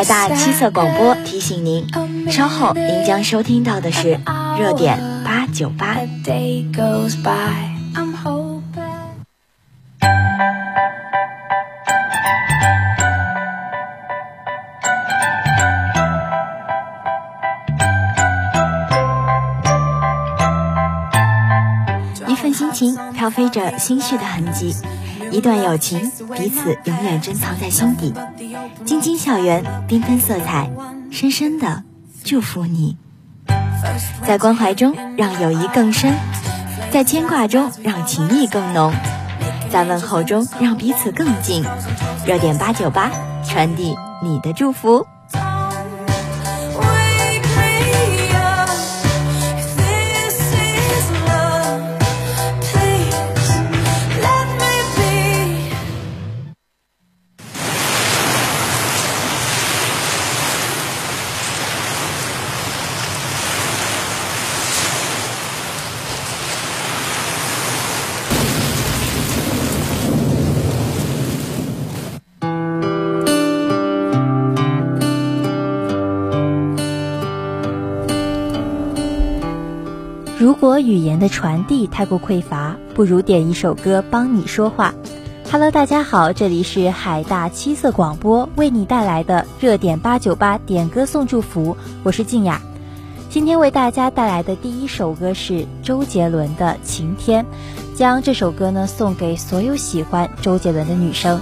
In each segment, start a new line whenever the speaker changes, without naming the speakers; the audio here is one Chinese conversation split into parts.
海大七色广播提醒您，稍后您将收听到的是热点八九八。一份心情飘飞着心绪的痕迹，一段友情彼此永远珍藏在心底。晶晶校园，缤纷色彩，深深的祝福你。在关怀中让友谊更深，在牵挂中让情谊更浓，在问候中让彼此更近。热点八九八，传递你的祝福。
如果语言的传递太过匮乏，不如点一首歌帮你说话。Hello，大家好，这里是海大七色广播为你带来的热点八九八点歌送祝福，我是静雅。今天为大家带来的第一首歌是周杰伦的《晴天》，将这首歌呢送给所有喜欢周杰伦的女生。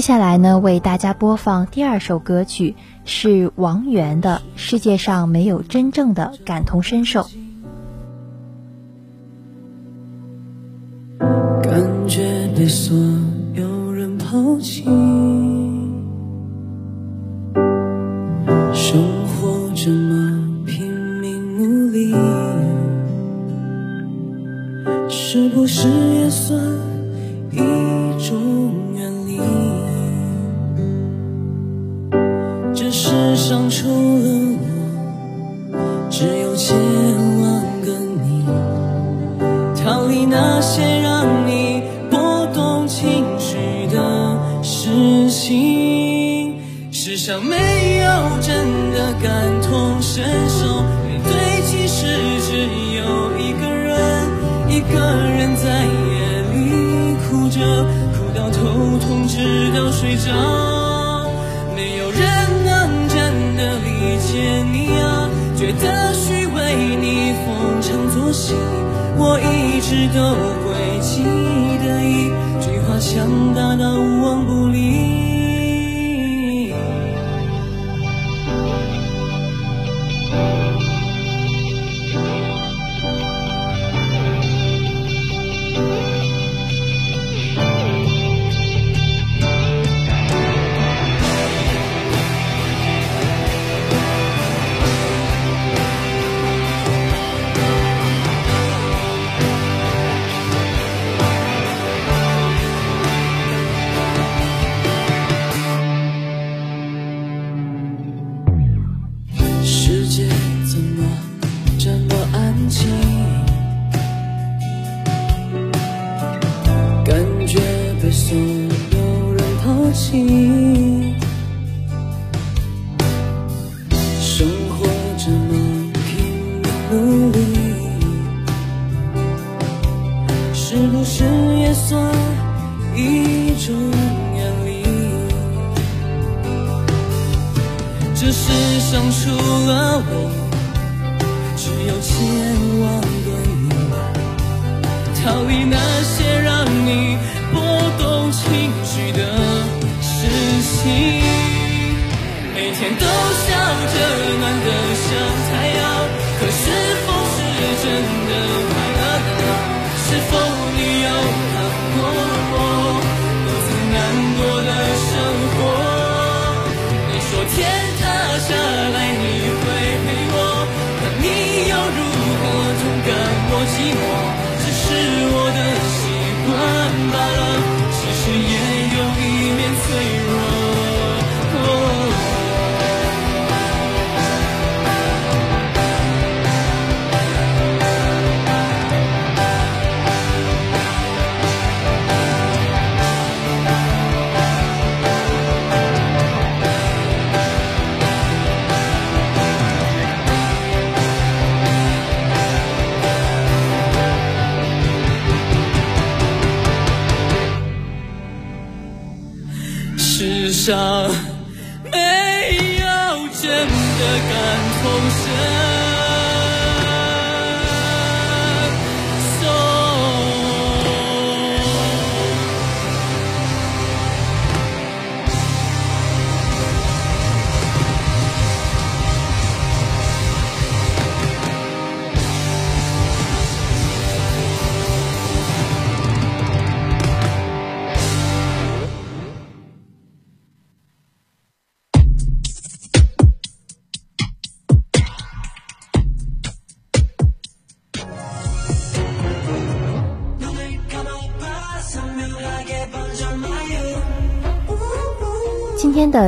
接下来呢，为大家播放第二首歌曲，是王源的《世界上没有真正的感同身受》。
感觉被所有人抛弃，情绪的事情。世上没有真的感同身受，面对其实只有一个人，一个人在夜里哭着，哭到头痛，直到睡着。没有人能真的理解你啊，觉得虚伪，你逢场作戏。我一直都会记得一强大到无往不利。所有人抛弃，情，每天都笑着暖得像太阳，可是否是真的快乐呢？是否你有看过我独自难过的生活？你说天塌下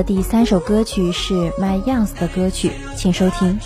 第三首歌曲是 My Youngs 的歌曲，请收听。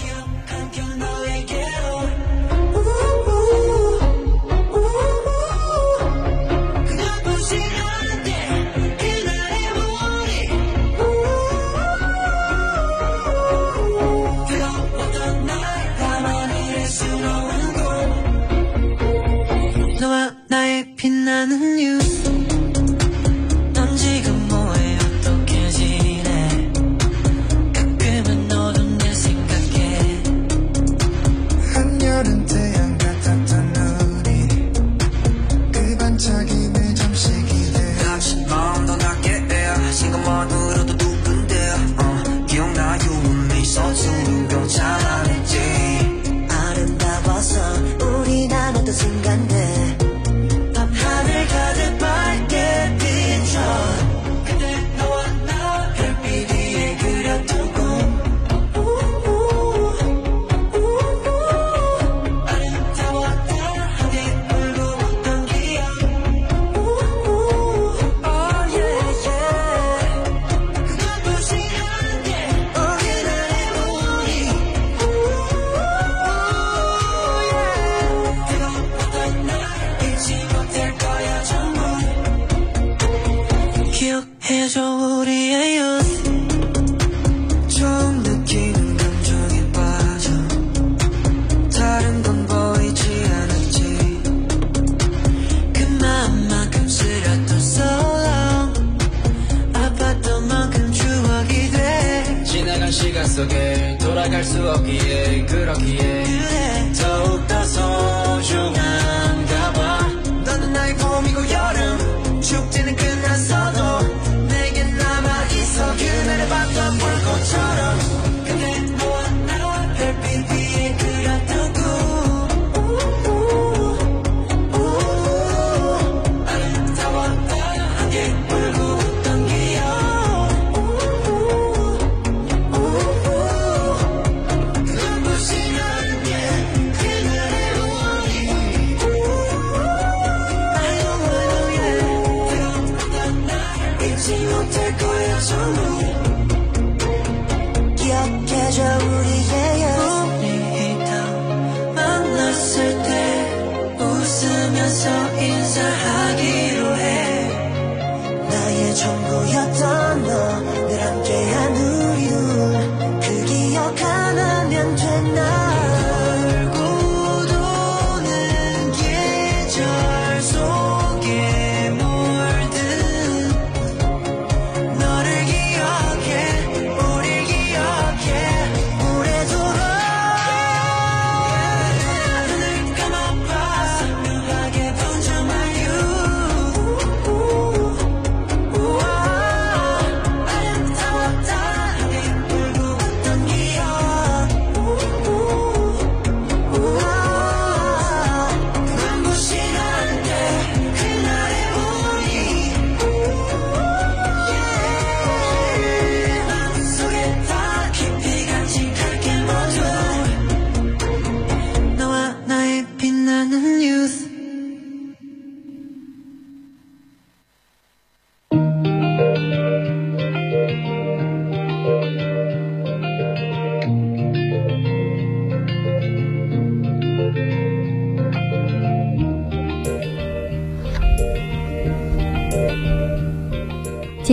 못할 거야
정말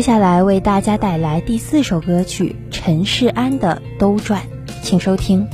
下来为大家带来第四首歌曲陈世安的《兜转》，请收听。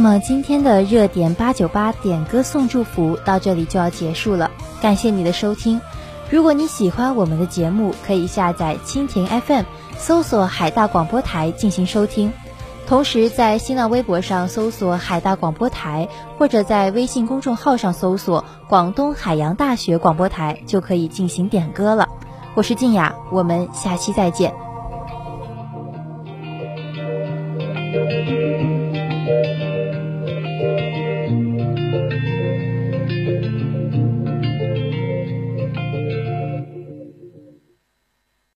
那么今天的热点八九八点歌送祝福到这里就要结束了，感谢你的收听。如果你喜欢我们的节目，可以下载蜻蜓 FM，搜索海大广播台进行收听。同时，在新浪微博上搜索海大广播台，或者在微信公众号上搜索广东海洋大学广播台，就可以进行点歌了。我是静雅，我们下期再见。